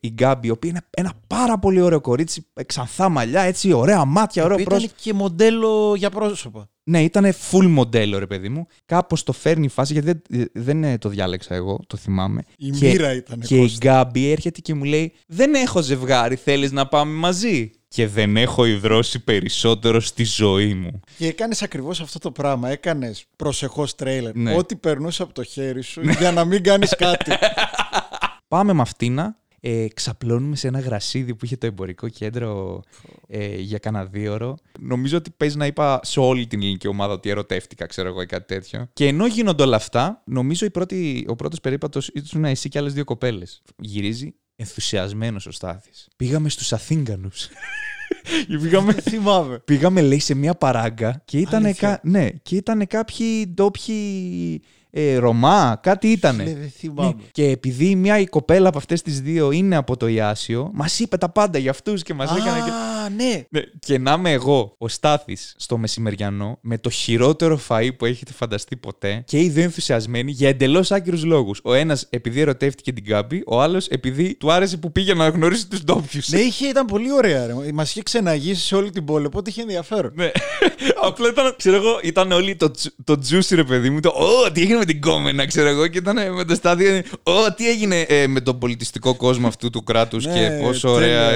η Γκάμπη, η οποία είναι ένα πάρα πολύ ωραίο κορίτσι, ε, ξανθά μαλλιά, έτσι, ωραία μάτια, ωραίο πρόσωπο. Ήταν και μοντέλο για πρόσωπα. Ναι, ήταν full μοντέλο, ρε παιδί μου. Κάπως το φέρνει η φάση, γιατί δεν, δεν ε, το διάλεξα εγώ, το θυμάμαι. Η Και- μοίρα ήταν. Και η Γκάμπη έρχεται και μου λέει: Δεν έχω ζευγάρι, θέλεις να πάμε μαζί; Και δεν έχω υδρώσει περισσότερο στη ζωή μου. Και έκανες ακριβώς αυτό το πράγμα. Έκανες προσεχώς τρέιλερ. Ναι. Ό,τι περνούσε από το χέρι σου για να μην κάνεις κάτι. Πάμε με αυτήνα. Ε, ξαπλώνουμε σε ένα γρασίδι που είχε το εμπορικό κέντρο ε, για κανένα δύο ώρο. Νομίζω ότι παίζει να είπα σε όλη την ελληνική ομάδα ότι ερωτεύτηκα, ξέρω εγώ, ή κάτι τέτοιο. Και ενώ γίνονται όλα αυτά, νομίζω η πρώτη, ο πρώτος περίπατος ήταν εσύ και άλλες δύο κοπέλες. Γυρίζει ενθουσιασμένος ο Στάθης. Πήγαμε στους Αθήγκανου. πήγαμε, Δεν θυμάμαι. πήγαμε, λέει, σε μια παράγκα και ήταν, Αλήθεια. κα, ναι, και ήταν κάποιοι ντόπιοι ε, Ρωμά, κάτι ήτανε. Ναι, δεν θυμάμαι. Ναι. Και επειδή μια η κοπέλα από αυτές τις δύο είναι από το Ιάσιο, μας είπε τα πάντα για αυτούς και μας έκανε. Και... Α, ναι. Ναι, και να είμαι εγώ, ο Στάθης, στο μεσημεριανό, με το χειρότερο φαΐ που έχετε φανταστεί ποτέ και οι δύο ενθουσιασμένοι για εντελώς άκυρους λόγους. Ο ένας επειδή ερωτεύτηκε την Γκάμπη, ο άλλος επειδή του άρεσε που πήγε να γνωρίσει τους ντόπιους. Ναι, είχε, ήταν πολύ ωραία. Μας είχε ξεναγήσει σε όλη την πόλη, οπότε είχε ενδιαφέρον. Ναι. Απλά ήταν, ξέρω εγώ, ήταν όλοι το, τζου- το juicy ρε παιδί μου. Το, Ω, τι έγινε με την κόμενα, ξέρω εγώ. Και ήταν με το στάδιο. Ω, τι έγινε ε, με τον πολιτιστικό κόσμο αυτού του κράτους Ναι, και πόσο ωραία.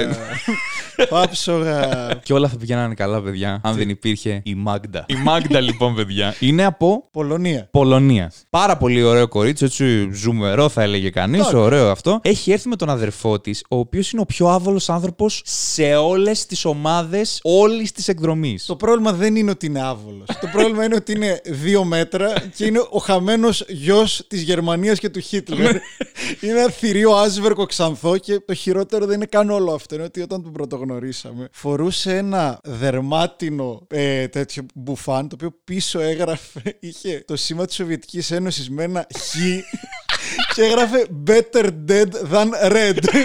Τέλεια. Πάψογα. Και όλα θα πηγαίνανε καλά, παιδιά, αν δεν υπήρχε η Μάγδα. Η Μάγδα, λοιπόν, παιδιά, είναι από Πολωνία. Πολωνίας. Πάρα πολύ ωραίο κορίτσι, έτσι ζουμερό θα έλεγε κανείς. Εντάξει. Ωραίο αυτό. Έχει έρθει με τον αδερφό της, ο οποίος είναι ο πιο άβολος άνθρωπος σε όλες τις ομάδες όλης της εκδρομής. Το πρόβλημα δεν είναι ότι είναι άβολος. το πρόβλημα είναι ότι είναι δύο μέτρα και είναι ο χαμένος γιος της Γερμανίας και του Χίτλερ. είναι ένα θηρίο άσβερκο ξανθό και το χειρότερο δεν είναι καν όλο αυτό. Είναι ότι όταν τον πρωτογνωρίσαμε, φορούσε ένα δερμάτινο ε, τέτοιο μπουφάν, το οποίο πίσω έγραφε, είχε το σήμα της Σοβιετικής Ένωσης με ένα χ και έγραφε Better dead than red.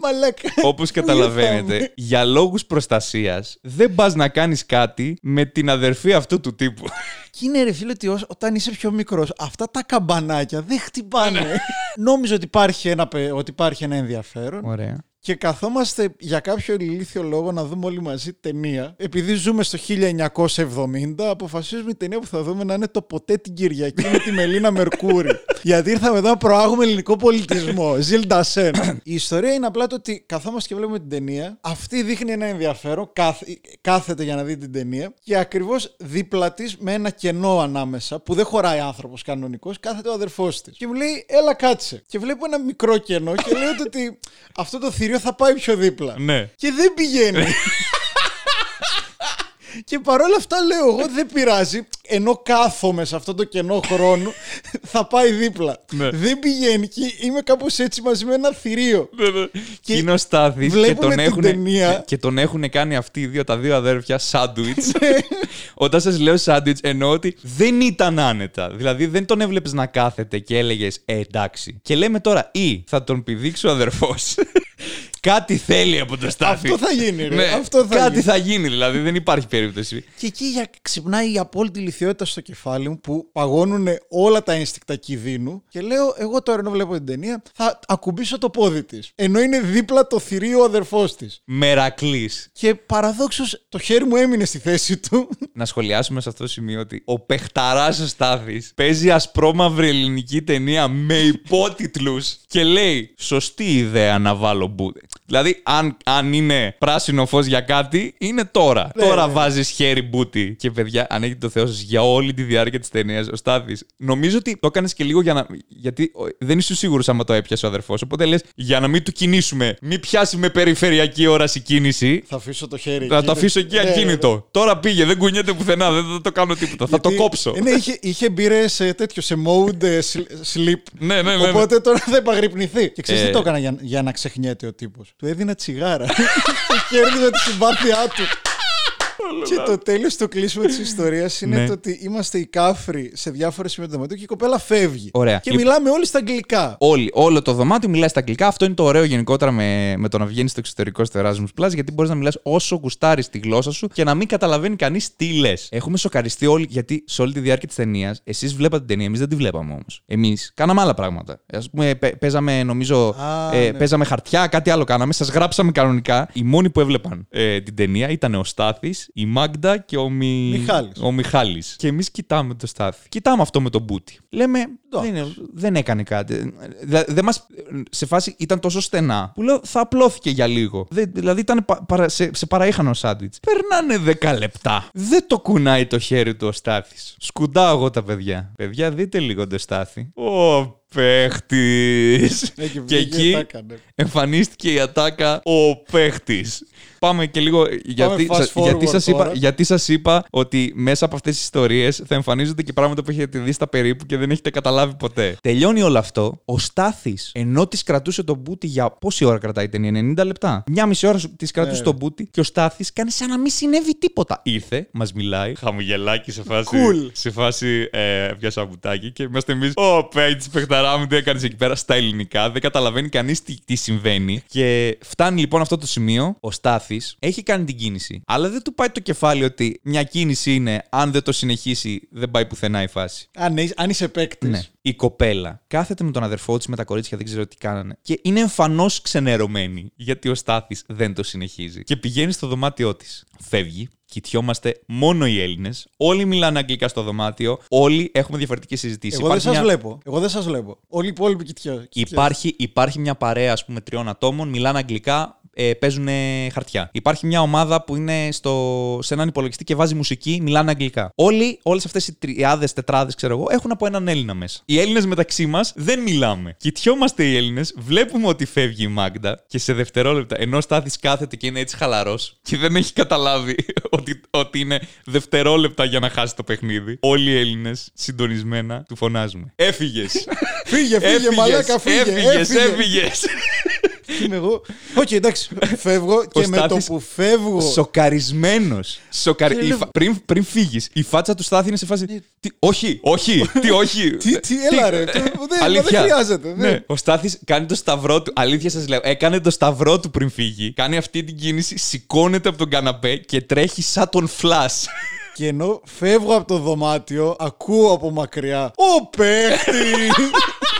Μαλάκα. Όπως καταλαβαίνετε, Γελάμε. για λόγους προστασίας δεν πας να κάνεις κάτι με την αδερφή αυτού του τύπου. Και είναι ρε φίλε ότι ως- όταν είσαι πιο μικρός αυτά τα καμπανάκια δεν χτυπάνε. Νόμιζα ότι υπάρχει, ένα, πε- ότι υπάρχει ένα ενδιαφέρον Ωραία. Και καθόμαστε για κάποιο ηλίθιο λόγο να δούμε όλοι μαζί ταινία. Επειδή ζούμε στο 1970, αποφασίζουμε η ταινία που θα δούμε να είναι το ποτέ την Κυριακή με τη Μελίνα Μερκούρη. Γιατί ήρθαμε εδώ να προάγουμε ελληνικό πολιτισμό. Ζιλ Ντασέν. η ιστορία είναι απλά το ότι καθόμαστε και βλέπουμε την ταινία. Αυτή δείχνει ένα ενδιαφέρον. Κάθ- κάθεται για να δει την ταινία. Και ακριβώς δίπλα της, με ένα κενό ανάμεσα, που δεν χωράει άνθρωπος κανονικός, κάθεται ο αδερφός της. Και μου λέει, Έλα κάτσε. Και βλέπω ένα μικρό κενό και λέω ότι αυτό το θηρίο θα πάει πιο δίπλα. Ναι. Και δεν πηγαίνει. Και παρόλα αυτά λέω εγώ δεν πειράζει, ενώ κάθομαι σε αυτό το κενό χρόνου, θα πάει δίπλα. Ναι. Δεν πηγαίνει και είμαι κάπως έτσι μαζί με ένα θηρίο. Και είναι ο Στάθης και βλέπουμε τον, την έχουν, ταινία. και τον έχουν κάνει αυτοί οι δύο, τα δύο αδέρφια σάντουιτς. Ναι. Όταν σας λέω σάντουιτς εννοώ ότι δεν ήταν άνετα. Δηλαδή δεν τον έβλεπες να κάθεται και έλεγες ε, εντάξει. Και λέμε τώρα ή θα τον πηδήξει ο αδερφός. Κάτι θέλει από το Στάθη. Αυτό θα γίνει, ρε. Ναι, Αυτό θα κάτι γίνει. θα γίνει, δηλαδή δεν υπάρχει περίπτωση. Και εκεί για, ξυπνάει η απόλυτη λιθιότητα στο κεφάλι μου που παγώνουν όλα τα ένστικτα κινδύνου και λέω εγώ τώρα ενώ βλέπω την ταινία θα ακουμπήσω το πόδι της. Ενώ είναι δίπλα το θηρίο ο αδερφός της. Μερακλής. Και παραδόξως το χέρι μου έμεινε στη θέση του. Να σχολιάσουμε σε αυτό το σημείο ότι ο παιχταράς ο Στάθης παίζει ασπρόμαυρη ελληνική ταινία με υπότιτλους και λέει σωστή ιδέα να βάλω μπούτε. Δηλαδή αν, αν είναι πράσινο φως για κάτι είναι τώρα. Ναι, τώρα ναι. βάζεις χέρι μπούτι. Και παιδιά αν έχετε το Θεός σας για όλη τη διάρκεια της ταινίας ο Στάθης νομίζω ότι το έκανες και λίγο για να... γιατί ο, δεν είσαι σίγουρος άμα το έπιασε ο αδερφός οπότε λες για να μην του κινήσουμε μην πιάσει με περιφερειακή όραση κίνηση Θα αφήσω το χέρι θα εκεί. το αφήσω εκεί Ναι, ναι, ναι. ακίνητο. Τώρα πήγε, δεν κουνιέται πουθενά, δεν θα το κάνω τίποτα. Θα το Γιατί- κόψω. Ε, ναι, είχε, είχε μπήρε σε τέτοιο, σε mode ε, sl- sleep. Ναι, ναι, ναι, ναι. Οπότε τώρα θα επαγρυπνηθεί. Και ξέρεις Ε. τι το έκανα για, για να ξεχνιέται ο τύπος; Του έδινα τσιγάρα. και κέρδιζα τη συμπάθειά του. Και το τέλος το κλείσιμο της ιστορίας είναι Ναι. το ότι είμαστε οι κάφροι σε διάφορες σημεία του δωματίου και η κοπέλα φεύγει. Ωραία. Και Λοιπόν- μιλάμε όλοι στα αγγλικά. Όλοι, όλο το δωμάτιο μιλάει στα αγγλικά. Αυτό είναι το ωραίο γενικότερα με, με το να βγαίνεις στο εξωτερικό στο Erasmus Plus, γιατί μπορείς να μιλάς όσο γουστάρεις τη γλώσσα σου και να μην καταλαβαίνει κανείς τι λες. Έχουμε σοκαριστεί όλοι, γιατί σε όλη τη διάρκεια της ταινίας, εσείς βλέπατε την ταινία, εμείς δεν τη βλέπαμε όμως. Εμείς κάναμε άλλα πράγματα. Α πούμε, πε- παίζαμε, νομίζω, Α, ε, ναι. παίζαμε χαρτιά, κάτι άλλο κάναμε. Σας γράψαμε κανονικά. Οι μόνοι που έβλεπαν ε, την ταινία ήταν ο Στάθης, η Μάγδα και ο, Μι... Μιχάλης. ο Μιχάλης. Και εμείς κοιτάμε το Στάθη. Κοιτάμε αυτό με τον Μπούτι. Λέμε, Εντάξει. δεν, είναι- δεν έκανε κάτι. Δηλα- Δεν μας, σε φάση ήταν τόσο στενά που λέω θα απλώθηκε για λίγο. Δεν- δηλαδή ήταν πα- παρα- σε, σε παραήχανο σάντουιτς. Περνάνε 10 λεπτά. Δεν το κουνάει το χέρι του ο Στάθης. Σκουντάω εγώ τα παιδιά. Παιδιά, δείτε λίγο το Στάθη. Ο παίχτης. Ναι, και και βγήκε, εκεί τα έκανε. εμφανίστηκε η ατάκα ο παίχτης. Πάμε και λίγο. Γιατί, fast σα- γιατί, forward σας είπα, τώρα. γιατί σας είπα ότι μέσα από αυτές τις ιστορίες θα εμφανίζονται και πράγματα που έχετε δει στα περίπου και δεν έχετε καταλάβει ποτέ. Τελειώνει όλο αυτό. Ο Στάθης, ενώ της κρατούσε τον μπούτι για πόση ώρα κρατάει η ταινία, 90 λεπτά; Μια μισή ώρα της κρατούσε Ναι. τον μπούτι και ο Στάθης κάνει σαν να μην συνέβη τίποτα. Ήρθε, μας μιλάει, χαμογελάκι σε φάση. Cool. Σε φάση ε, πιάσα μπουτάκι και είμαστε εμείς. Ω, Πέιτ, παιχταρά μου, τι έκανες εκεί πέρα στα ελληνικά. Δεν καταλαβαίνει κανείς τι, τι συμβαίνει. Και φτάνει λοιπόν αυτό το σημείο. Ο Στάθης έχει κάνει την κίνηση. Αλλά δεν του πάει το κεφάλι ότι μια κίνηση είναι αν δεν το συνεχίσει, δεν πάει πουθενά η φάση. Αν, είσαι- αν είσαι παίκτης. Ναι. Η κοπέλα κάθεται με τον αδερφό της, με τα κορίτσια, δεν ξέρω τι κάνανε. Και είναι εμφανώς ξενερωμένη, γιατί ο Στάθης δεν το συνεχίζει. Και πηγαίνει στο δωμάτιό της. Φεύγει, κοιτιόμαστε μόνο οι Έλληνες. Όλοι μιλάνε αγγλικά στο δωμάτιο. Όλοι έχουμε διαφορετικές συζητήσεις. Εγώ δεν σας βλέπω. Εγώ δεν σας βλέπω. Όλοι οι υπόλοιποι κοιτιώ. Υπάρχει, υπάρχει μια παρέα, ας πούμε, τριών ατόμων, μιλάνε αγγλικά, ε, παίζουν χαρτιά. Υπάρχει μια ομάδα που είναι στο, σε έναν υπολογιστή και βάζει μουσική, μιλάνε αγγλικά. Όλοι, όλες αυτές οι τριάδες, τετράδες, ξέρω εγώ, έχουν από έναν Έλληνα μέσα. Οι Έλληνες μεταξύ μας δεν μιλάμε. Κοιτιόμαστε οι Έλληνες, βλέπουμε ότι φεύγει η Μάγδα και σε δευτερόλεπτα, ενώ στάθης κάθεται και είναι έτσι χαλαρός και δεν έχει καταλάβει ότι, ότι είναι δευτερόλεπτα για να χάσει το παιχνίδι. Όλοι οι Έλληνες συντονισμένα του φωνάζουμε. Έφυγες. φύγε, φύγε, μαλάκα, φύγε. Έφυγε, έφυγες. Είμαι εγώ. Οκ, εντάξει. Φεύγω και με το που φεύγω. Σοκαρισμένος. Σοκαρι... λέω- φα- Πριν, πριν φύγεις, η φάτσα του Στάθη είναι σε φάση. Τι... Όχι, όχι, τι όχι. Τι, τι, έλα ρε. το- δεν- Αλήθεια. Δεν χρειάζεται. Ναι. δεν. Ο Στάθης κάνει το σταυρό του. Αλήθεια σας λέω. Έκανε το σταυρό του πριν φύγει. Κάνει αυτή την κίνηση, σηκώνεται από τον καναπέ και τρέχει σαν τον Flash. Και ενώ φεύγω από το δωμάτιο, ακούω από μακριά. Ο παίχτης!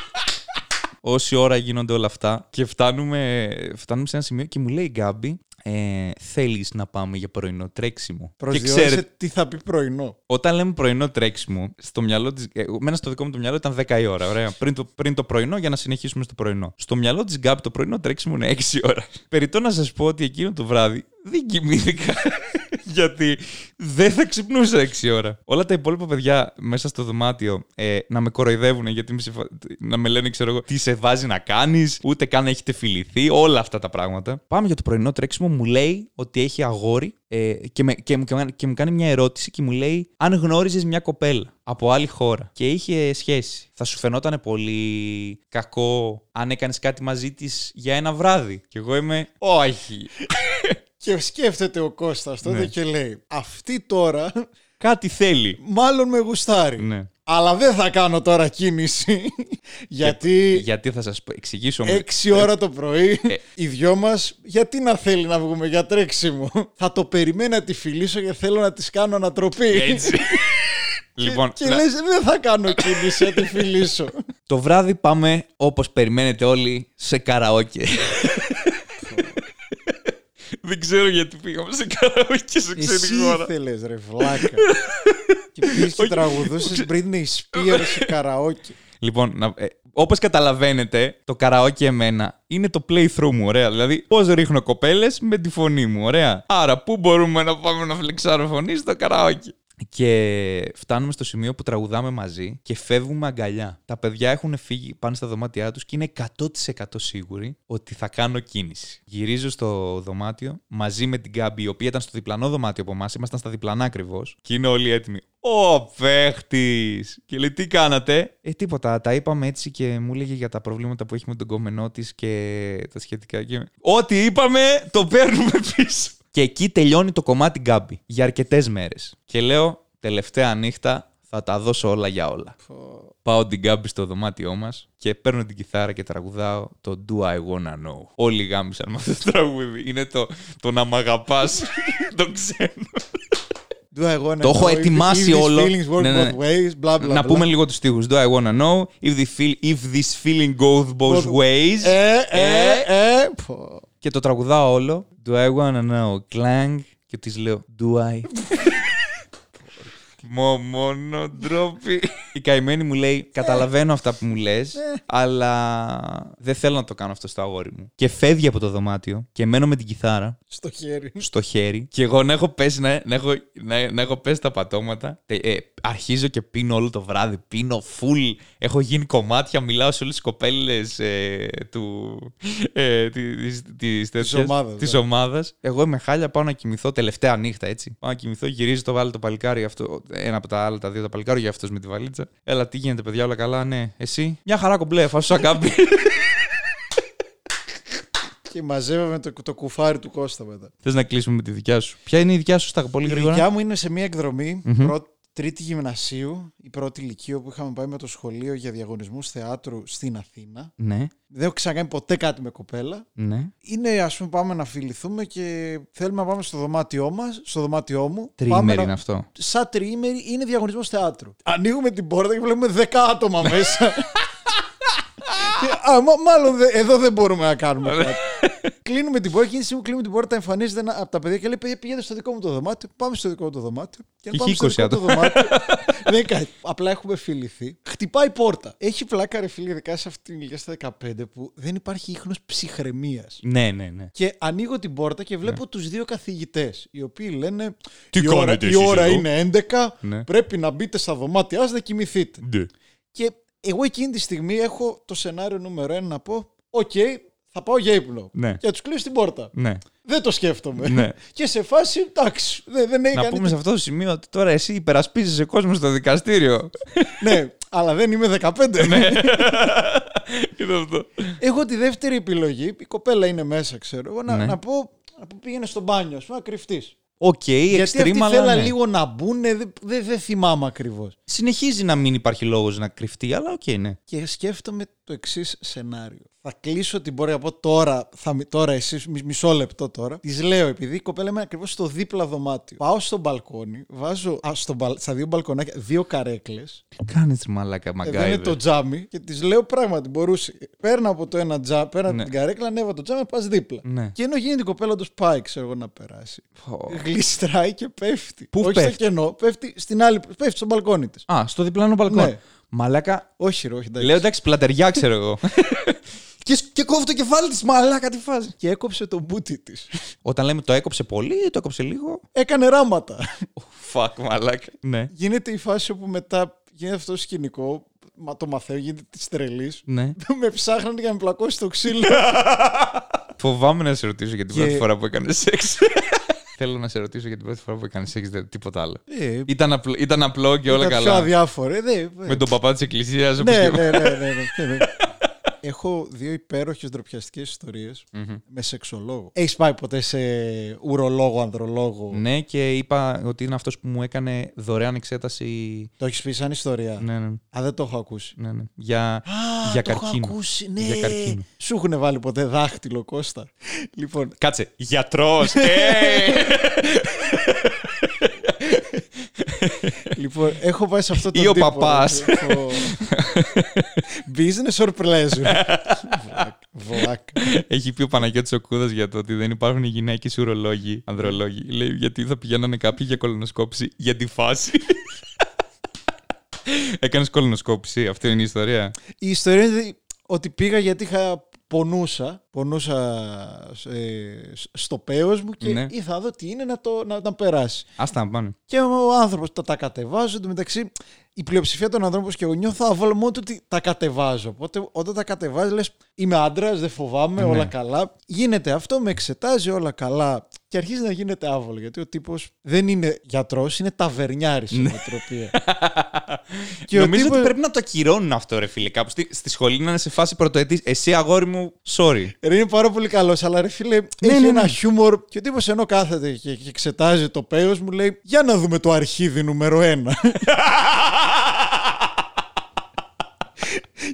Όση ώρα γίνονται όλα αυτά και φτάνουμε, φτάνουμε σε ένα σημείο και μου λέει η Γκάμπη, ε, θέλεις να πάμε για πρωινό τρέξιμο. και Προσδιορίσε ξέρετε, τι θα πει πρωινό. Όταν λέμε πρωινό τρέξιμο, στο μυαλό τη. Εμένα στο δικό μου το μυαλό ήταν 10 η ώρα. Ωραία. Πριν το, πριν το πρωινό για να συνεχίσουμε στο πρωινό. Στο μυαλό της Γκάμπ το πρωινό τρέξιμο είναι 6 ώρα. Περιτώ να σας πω ότι εκείνο το βράδυ δεν κοιμήθηκα. γιατί δεν θα ξυπνούσα 6 ώρα. Όλα τα υπόλοιπα παιδιά μέσα στο δωμάτιο ε, να με κοροϊδεύουν γιατί με συμφα- να με λένε, ξέρω εγώ, τι σε βάζει να κάνεις, ούτε καν να έχετε φιληθεί, όλα αυτά τα πράγματα. Πάμε για το πρωινό τρέξιμο. Μου λέει ότι έχει αγόρι ε, και, με, και, μου, και, μου- και μου κάνει μια ερώτηση και μου λέει αν γνώριζες μια κοπέλα από άλλη χώρα και είχε σχέση. Θα σου φαινόταν πολύ κακό αν έκανες κάτι μαζί της για ένα βράδυ; Και εγώ είμαι όχι. Και σκέφτεται ο Κώστας τότε Ναι. και λέει Αυτή τώρα κάτι θέλει. μάλλον με γουστάρει. Ναι. Αλλά δεν θα κάνω τώρα κίνηση. γιατί Γιατί θα σας πω- εξηγήσω. έξι ώρα το πρωί Ε. οι δυο μας γιατί να θέλει να βγούμε για τρέξιμο; θα το περιμένω να τη φιλήσω και θέλω να της κάνω ανατροπή. Έτσι. λοιπόν, και να- λες δεν θα κάνω κίνηση να τη φιλήσω. το βράδυ πάμε όπως περιμένετε όλοι σε καραόκε. Δεν ξέρω γιατί πήγαμε σε καραόκε σε Εσύ ξένη χώρα. ήθελες ρε βλάκα. και πήγες και Όχι. τραγουδούσες Britney Spears σε καραόκι. Λοιπόν, να, ε, όπως καταλαβαίνετε, το καραόκι εμένα είναι το playthrough μου, ωραία. Δηλαδή, πώς ρίχνω κοπέλες με τη φωνή μου, ωραία. Άρα, πού μπορούμε να πάμε να φλεξάρω φωνή; Στο καραόκι. Και φτάνουμε στο σημείο που τραγουδάμε μαζί και φεύγουμε αγκαλιά. Τα παιδιά έχουν φύγει, πάνε στα δωμάτια τους και είναι 100% σίγουροι ότι θα κάνω κίνηση. Γυρίζω στο δωμάτιο μαζί με την Γκάμπη, η οποία ήταν στο διπλανό δωμάτιο από εμάς, ήμασταν στα διπλανά ακριβώς. Και είναι όλοι έτοιμοι. Ο παίχτης! Και λέει, τι κάνατε; Ε, τίποτα. Τα είπαμε έτσι και μου έλεγε για τα προβλήματα που έχει με τον κομμενό της και τα σχετικά. Και... Ό,τι είπαμε, το παίρνουμε πίσω. Και εκεί τελειώνει το κομμάτι Γκάμπη για αρκετές μέρες. Και λέω, τελευταία νύχτα θα τα δώσω όλα για όλα. Πάω την Γκάμπη στο δωμάτιό μας και παίρνω την κιθάρα και τραγουδάω το Do I Wanna Know. Όλοι γάμισαν με αυτό το τραγούδι. Είναι το, το να μ' αγαπάς. το ξένο. Do I wanna Το έχω know if- ετοιμάσει if these όλο. feelings work Ναι, ναι, ναι. both ways, blah, blah, να blah. πούμε λίγο τους στίχους. Do I wanna know if, the feel, if this feeling goes both Both- ways. Ε, ε, ε. πω. Και το τραγουδάω όλο. Do I wanna know clang. Και της λέω Do I; Μο, μόνο ντροπή. Η καημένη μου λέει: Καταλαβαίνω αυτά που μου λες, αλλά δεν θέλω να το κάνω αυτό στο αγόρι μου. Και φεύγει από το δωμάτιο και μένω με την κιθάρα Στο χέρι. στο χέρι και εγώ να έχω πέσει, να, να έχω, να, να έχω πέσει τα πατώματα. Τε- ε, αρχίζω και πίνω όλο το βράδυ. Πίνω full. Έχω γίνει κομμάτια. Μιλάω σε όλες τις κοπέλες ε, του. Ε, της, της, τέτοιας- ομάδας, της ναι. ομάδας. Εγώ είμαι χάλια, πάω να κοιμηθώ τελευταία νύχτα έτσι. Πάω να κοιμηθώ, γυρίζει το βάλει το παλικάρι αυτό. Ένα από τα άλλα, τα δύο τα παλικάρι για αυτός με τη βαλίτσα. Έλα, τι γίνεται, παιδιά, όλα καλά, ναι. Εσύ, μια χαρά κομπλέ, φάσου αγκάμπι. Και μαζεύαμε το, το κουφάρι του Κώστα μετά. Θες να κλείσουμε με τη δικιά σου. Ποια είναι η δικιά σου στα πολύ Η γρήγορα; δικιά μου είναι σε μια εκδρομή. Μμμ. Πρώτη τρίτη γυμνασίου, η πρώτη ηλικία που είχαμε πάει με το σχολείο για διαγωνισμούς θεάτρου στην Αθήνα. Ναι, Δεν έχω ξανακάνει ποτέ κάτι με κοπέλα. ναι. Είναι, ας πούμε, πάμε να φιληθούμε και θέλουμε να πάμε στο δωμάτιό μας, στο δωμάτιό μου. Πάμε Τριήμερη να- είναι αυτό. Σαν τριήμερη είναι διαγωνισμός θεάτρου. Ανοίγουμε την πόρτα και βλέπουμε 10 άτομα μέσα. Και, Α, μα- μάλλον δε- εδώ δεν μπορούμε να κάνουμε κάτι. κλείνουμε την πόρτα, εκείνη τη στιγμή που κλείνουμε την πόρτα, εμφανίζεται ένα από τα παιδιά και λέει: «Παιδιά, Πηγαίνετε στο δικό μου το δωμάτιο. Πάμε στο δικό μου το δωμάτιο. Και Είχε πάμε στο 20 δικό του άτομα. δωμάτιο. δεν είναι κάτι. Απλά έχουμε φιληθεί. Χτυπάει η πόρτα. Έχει πλάκα, ρε φίλε, ειδικά σε αυτή την ηλικία στα 15 που δεν υπάρχει ίχνο ψυχραιμίας. Ναι, ναι, ναι. Και ανοίγω την πόρτα και βλέπω τους δύο καθηγητές οι οποίοι λένε Τι η ώρα, κάνετε η εσείς ώρα εδώ;» είναι 11, Ναι. πρέπει να μπείτε στα δωμάτια σας να κοιμηθείτε. Ναι. Και εγώ εκείνη τη στιγμή έχω το σενάριο νούμερο 1 να πω «OK, θα πάω για ύπνο». Ναι. Και να τους κλείσω την πόρτα. ναι. Δεν το σκέφτομαι. Ναι. Και σε φάση, εντάξει, δεν, δεν Να έκανε. πούμε σε αυτό το σημείο ότι τώρα εσύ υπερασπίζεσαι κόσμο στο δικαστήριο. ναι, αλλά δεν είμαι 15. Είναι αυτό. έχω τη δεύτερη επιλογή, η κοπέλα είναι μέσα, ξέρω εγώ, να, Ναι. να πω να πω, πήγαινε στο μπάνιο, ας πούμε, να κρυφτείς. Οκ, Γιατί extreme, αυτή αλλά ήθελα ναι. λίγο να μπουν, δεν δεν δεν θυμάμαι ακριβώς. Συνεχίζει να μην υπάρχει λόγος να κρυφτεί, αλλά οκ, ναι. Και σκέφτομαι το εξής σενάριο. Θα κλείσω την πόρτα από τώρα, θα, μι- τώρα εσείς, μι- μισό λεπτό τώρα. Της λέω, επειδή η κοπέλα είναι ακριβώς στο δίπλα δωμάτιο. Πάω στο μπαλκόνι, βάζω α, στο μπαλ- στα δύο μπαλκονάκια δύο καρέκλες. Τι κάνεις, μαλάκα Εδώ είναι MacGyver. το τζάμι και της λέω πράγματι μπορούσε. Παίρνω από το ένα τζάμι, παίρνω Ναι. από την καρέκλα, ανέβα το τζάμι, πας δίπλα. Ναι. Και ενώ γίνεται η κοπέλα του πάει, ξέρω εγώ να περάσει. Πω. Γλιστράει και πέφτει. Πού Όχι πέφτει; στο κενό, πέφτει στην άλλη. Πέφτει στο μπαλκόνι της. Α, στο διπλανό μπαλκόνι. Ναι. Μαλάκα. Όχι, ρε, όχι, εντάξει. Λέω εντάξει, πλατεριά ξέρω εγώ. και, σ- και κόβει το κεφάλι της, μαλάκα τι φάζει. Και έκοψε το μπούτι της. Όταν λέμε το έκοψε πολύ ή το έκοψε λίγο. Έκανε ράματα. Fuck, μαλάκα. Ναι. γίνεται η φάση όπου μετά γίνεται αυτό το σκηνικό. Μα το μαθαίνω, γίνεται τη τρελής. Ναι. με ψάχνανε για να με πλακώσει το ξύλο. Φοβάμαι να σε ρωτήσω για την Και- πρώτη φορά που έκανες σεξ. Θέλω να σε ρωτήσω για την πρώτη φορά που έκανες σεξ, δεν τίποτα άλλο. ε, Ήταν απλό, ήταν απλό και όλα ήταν πιο καλά. αδιάφορο. Ε, ναι, Με τον παπά της εκκλησίας. ναι, ναι, ναι, ναι, ναι, ναι, ναι. Έχω δύο υπέροχες ντροπιαστικές ιστορίες με σεξολόγο. Έχεις πάει ποτέ σε ουρολόγο, ανδρολόγο; Ναι, και είπα ότι είναι αυτός που μου έκανε δωρεάν εξέταση. Το έχεις πει σαν ιστορία; Ναι, ναι. Α, δεν το έχω ακούσει. ναι, ναι. Για, Α, για το έχω καρκίνο. ακούσει, ναι. Για καρκίνο. Σου έχουν βάλει ποτέ δάχτυλο, Κώστα; λοιπόν, Κάτσε. Γιατρός. Λοιπόν, έχω πάει σε αυτό το Ή ο τύπο. παπάς. Έχω- Business or pleasure; Βλάκα, Βλάκα. Έχει πει ο Παναγιώτης ο Κούδας για το ότι δεν υπάρχουν γυναίκες ουρολόγοι, ανδρολόγοι. Λέει γιατί θα πηγαίνανε κάποιοι για κολονοσκόπηση για τη φάση. Έκανες κολονοσκόπηση, αυτή είναι η ιστορία. Η ιστορία είναι ότι πήγα γιατί είχα πονούσα, πονούσα ε, στο πέος μου και Ναι. ήθελα να δω τι είναι να, το, να, να περάσει. Άστα να πάνε. Και ο άνθρωπος τα, τα κατεβάζω. Εν τω μεταξύ, η πλειοψηφία των ανθρώπων και εγώ νιώθω άβολο μόνο του ότι τα κατεβάζω. Οπότε όταν τα κατεβάζεις, λες: Είμαι άντρας, δεν φοβάμαι, Ναι. όλα καλά. Γίνεται αυτό, με εξετάζει όλα καλά. Και αρχίζει να γίνεται άβολο. Γιατί ο τύπος δεν είναι γιατρός, είναι ταβερνιάρης στην οτροπία. Και ο Νομίζω τύπος- ότι πρέπει να το ακυρώνουν αυτό, ρε φίλε. Κάπου στη, στη σχολή να είναι σε φάση πρωτοετής. Εσύ, αγόρι μου, sorry. Ρε, είναι πάρα πολύ καλός, αλλά ρε φίλε, έχει ναι, ένα ναι. χιούμορ. Και ο τύπος ενώ κάθεται και, και εξετάζει το πέος μου, λέει: Για να δούμε το αρχίδι νούμερο ένα.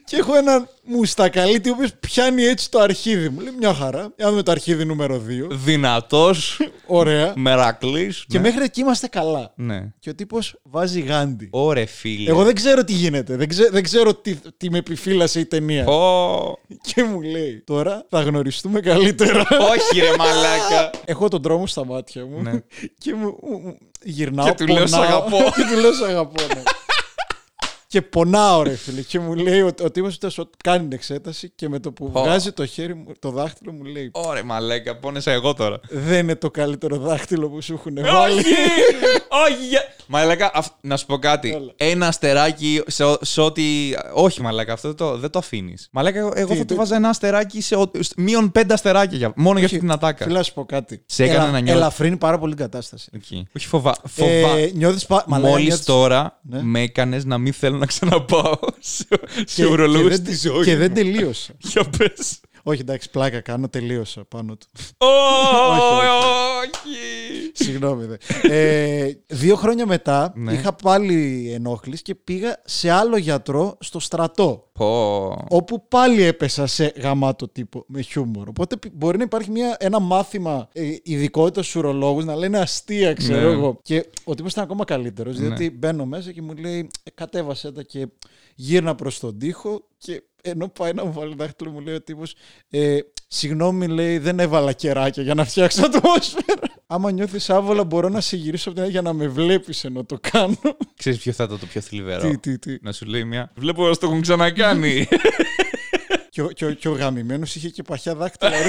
και έχω έναν μουστακαλίτη ο οποίος πιάνει έτσι το αρχίδι μου. Λέει μια χαρά. Για να δούμε το αρχίδι νούμερο 2. Δυνατός, Ωραία. μερακλής. Και μέχρι εκεί είμαστε καλά. Ναι. Και ο τύπος βάζει γάντι. Ωρε φίλε. Εγώ δεν ξέρω τι γίνεται. Δεν, ξέ- δεν ξέρω τι, τι με επιφύλασε η ταινία. Ω, Και μου λέει: Τώρα θα γνωριστούμε καλύτερα. Όχι, ρε μαλάκα. Έχω τον τρόμο στα μάτια μου Ναι. και μου, μου- μου- γυρνάω. Και του λέω, «Σ' πονάω». αγαπώ. και του λέω, «Σ' αγαπώ. ναι. Και πονάω, ρε φίλε. Και μου λέει ο, ο τύπος αυτός ότι κάνει την εξέταση και με το που Ω. βγάζει το χέρι μου, το δάχτυλο μου λέει Ωρε μαλάκα, πόνεσα εγώ τώρα. Δεν είναι το καλύτερο δάχτυλο που σου έχουν βάλει. Όχι! Όχι! για- Μαλάκα, αυ- να σου πω κάτι. Έλα. Ένα αστεράκι σε, ο- σε ό,τι. Όχι, μαλάκα, αυτό δεν το, δεν το αφήνεις. Μαλάκα, εγώ, εγώ Τι, θα του τι- βάζα ένα αστεράκι σε. ο- σ- μείον πέντε αστεράκια για, μόνο για αυτή την ατάκα. Φίλα, να σου πω κάτι. Σε έκανε να νιώθεις- Ελαφρύνει πάρα πολύ την κατάσταση. Εκεί. Όχι, φοβά. φοβά. Ε, νιώθεις πα... μαλάκα, Μόλις νιώθεις- τώρα Ναι. με έκανες να μην θέλω να ξαναπάω σε, σε και- ουρολόγο και στη δεν- ζωής. Και μου. δεν τελείωσα. Για πες. Όχι, εντάξει, πλάκα κάνω, τελείωσα πάνω του. Όχι! Συγγνώμη. Δε. Ε, δύο χρόνια μετά Ναι. είχα πάλι ενόχληση και πήγα σε άλλο γιατρό στο στρατό. Πω. Όπου πάλι έπεσα σε γαμάτο τύπο με χιούμορ. Οπότε πι- μπορεί να υπάρχει μια, ένα μάθημα ε, ειδικότητα στους ουρολόγους να λένε αστεία, ξέρω Ναι. εγώ. Και ο τύπος ήταν ακόμα καλύτερος, Ναι. διότι μπαίνω μέσα και μου λέει «Ε, κατέβασε τα και γύρνα προς τον τοίχο. Και ενώ πάει να μου βάλει δάχτυλο, μου λέει ο τύπος, ε, συγγνώμη, λέει, δεν έβαλα κεράκια για να φτιάξω ατμόσφαιρα. Άμα νιώθεις άβολα, μπορώ να σε γυρίσω από την άλλη για να με βλέπεις ενώ το κάνω. Ξέρεις ποιο θα ήταν το πιο θλιβερό. τι, τι, τι. Να σου λέει μια. Βλέπω ότι το έχουν ξανακάνει. Και ο, και ο, και ο γαμημένος είχε και παχιά δάκτυλα.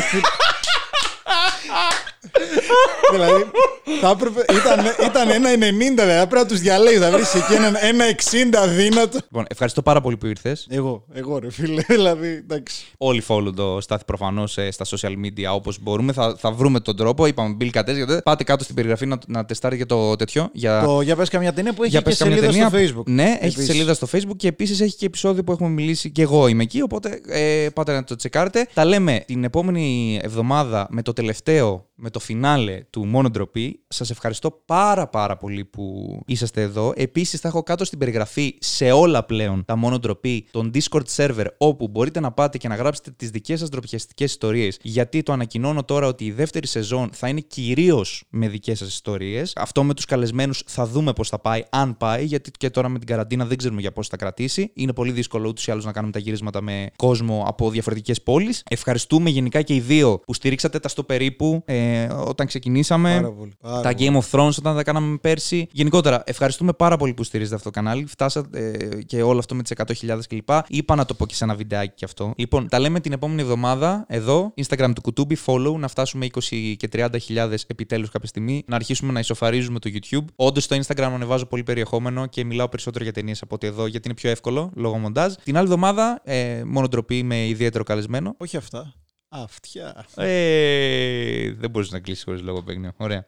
ρε φίλε. δηλαδή, θα έπρεπε, ήταν, ήταν ένα 90, δηλαδή πρέπει να τους διαλέγεις, θα βρεις εκεί ένα, ένα 60 δύνατο. λοιπόν, ευχαριστώ πάρα πολύ που ήρθες. Εγώ, εγώ ρε φίλε, δηλαδή, εντάξει. Όλοι follow το Στάθη προφανώς στα social media όπως μπορούμε. Θα, θα βρούμε τον τρόπο. Είπαμε Bill Κατές, γιατί Πάτε κάτω στην περιγραφή να, να τεστάρετε και το τέτοιο. Για... Το, για πες καμιά ταινία που έχει για και πες καμία σελίδα ταινία. στο facebook. Ναι, έχει Επίσης. σελίδα στο facebook και επίσης έχει και επεισόδιο που έχουμε μιλήσει και εγώ είμαι εκεί. Οπότε ε, πάτε να το τσεκάρετε. Τα λέμε την επόμενη εβδομάδα με το τελευταίο, με το φινάλε του Μόνο Ντροπή. Σας ευχαριστώ πάρα πάρα πολύ που είσαστε εδώ. Επίσης θα έχω κάτω στην περιγραφή σε όλα πλέον τα Μόνο Ντροπή, τον Discord server, όπου μπορείτε να πάτε και να γράψετε τις δικές σας ντροπιαστικές ιστορίες. Γιατί το ανακοινώνω τώρα ότι η δεύτερη σεζόν θα είναι κυρίως με δικές σας ιστορίες. Αυτό με τους καλεσμένους θα δούμε πώς θα πάει, αν πάει, γιατί και τώρα με την καραντίνα δεν ξέρουμε για πώς θα κρατήσει. Είναι πολύ δύσκολο ούτως ή άλλως να κάνουμε τα γυρίσματα με κόσμο από διαφορετικές πόλεις. Ευχαριστούμε γενικά και οι δύο που στηρίξατε τα στο περίπου ε, όταν ξεκινήσαμε. Πάρα πολύ. Πάρα Τα πολύ. Game of Thrones όταν τα κάναμε πέρσι. Γενικότερα, ευχαριστούμε πάρα πολύ που στηρίζετε αυτό το κανάλι. Φτάσατε ε, και όλο αυτό με τις 100.000 κλπ. Είπα να το πω και σε ένα βιντεάκι κι αυτό. Λοιπόν, τα λέμε την επόμενη εβδομάδα εδώ. Instagram του Κουτούμπι, follow, να φτάσουμε 20 και 30.000 επιτέλους κάποια στιγμή. Να αρχίσουμε να ισοφαρίζουμε το YouTube. Όντως στο Instagram ανεβάζω πολύ περιεχόμενο και μιλάω περισσότερο για ταινίες από ότι εδώ, γιατί είναι πιο εύκολο λόγω μοντάζ. Την άλλη εβδομάδα, ε, μόνο ντροπή με ιδιαίτερο καλεσμένο. Όχι αυτά. Αυτιά. Ε, δεν μπορείς να κλείσεις χωρίς λόγο, παίγνιο. Ωραία.